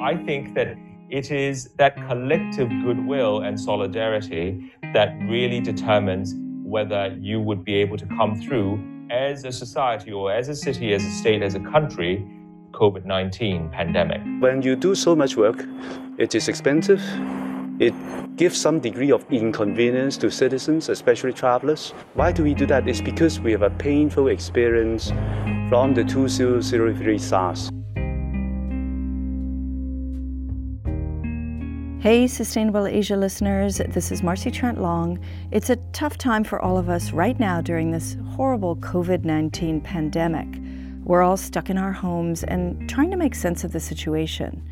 I think that it is that collective goodwill and solidarity that really determines whether you would be able to come through as a society or as a city, as a state, as a country, COVID 19 pandemic. When you do so much work, it is expensive. It gives some degree of inconvenience to citizens, especially travelers. Why do we do that? It's because we have a painful experience from the 2003 SARS. Hey, Sustainable Asia listeners, this is Marcy Trent Long. It's a tough time for all of us right now during this horrible COVID 19 pandemic. We're all stuck in our homes and trying to make sense of the situation.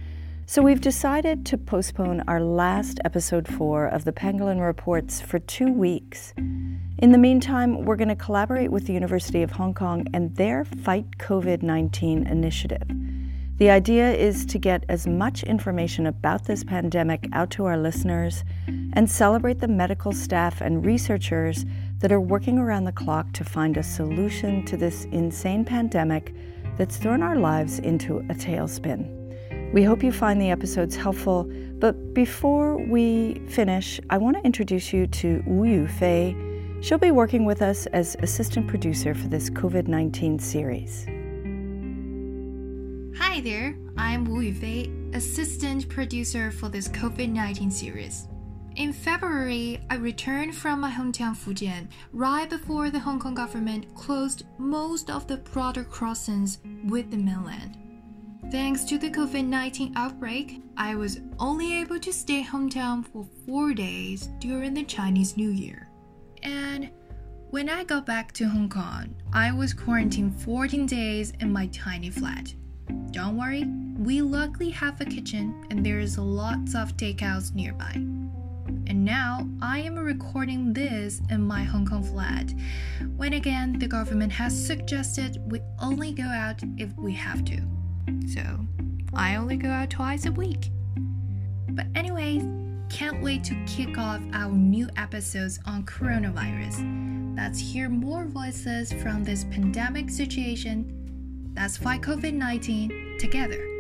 So we've decided to postpone our last episode four of the Pangolin Reports for two weeks. In the meantime, we're going to collaborate with the University of Hong Kong and their Fight COVID 19 initiative. The idea is to get as much information about this pandemic out to our listeners and celebrate the medical staff and researchers that are working around the clock to find a solution to this insane pandemic that's thrown our lives into a tailspin. We hope you find the episodes helpful, but before we finish, I want to introduce you to Wu Yufei. She'll be working with us as assistant producer for this COVID 19 series. Hi there, I'm Wu Yufei, assistant producer for this COVID 19 series. In February, I returned from my hometown Fujian right before the Hong Kong government closed most of the border crossings with the mainland. Thanks to the COVID 19 outbreak, I was only able to stay hometown for four days during the Chinese New Year. And when I got back to Hong Kong, I was quarantined 14 days in my tiny flat. Don't worry, we luckily have a kitchen and there's lots of takeouts nearby. And now I am recording this in my Hong Kong flat, when again the government has suggested we only go out if we have to. So I only go out twice a week. But, anyways, can't wait to kick off our new episodes on coronavirus. Let's hear more voices from this pandemic situation Let's fight COVID 19 together.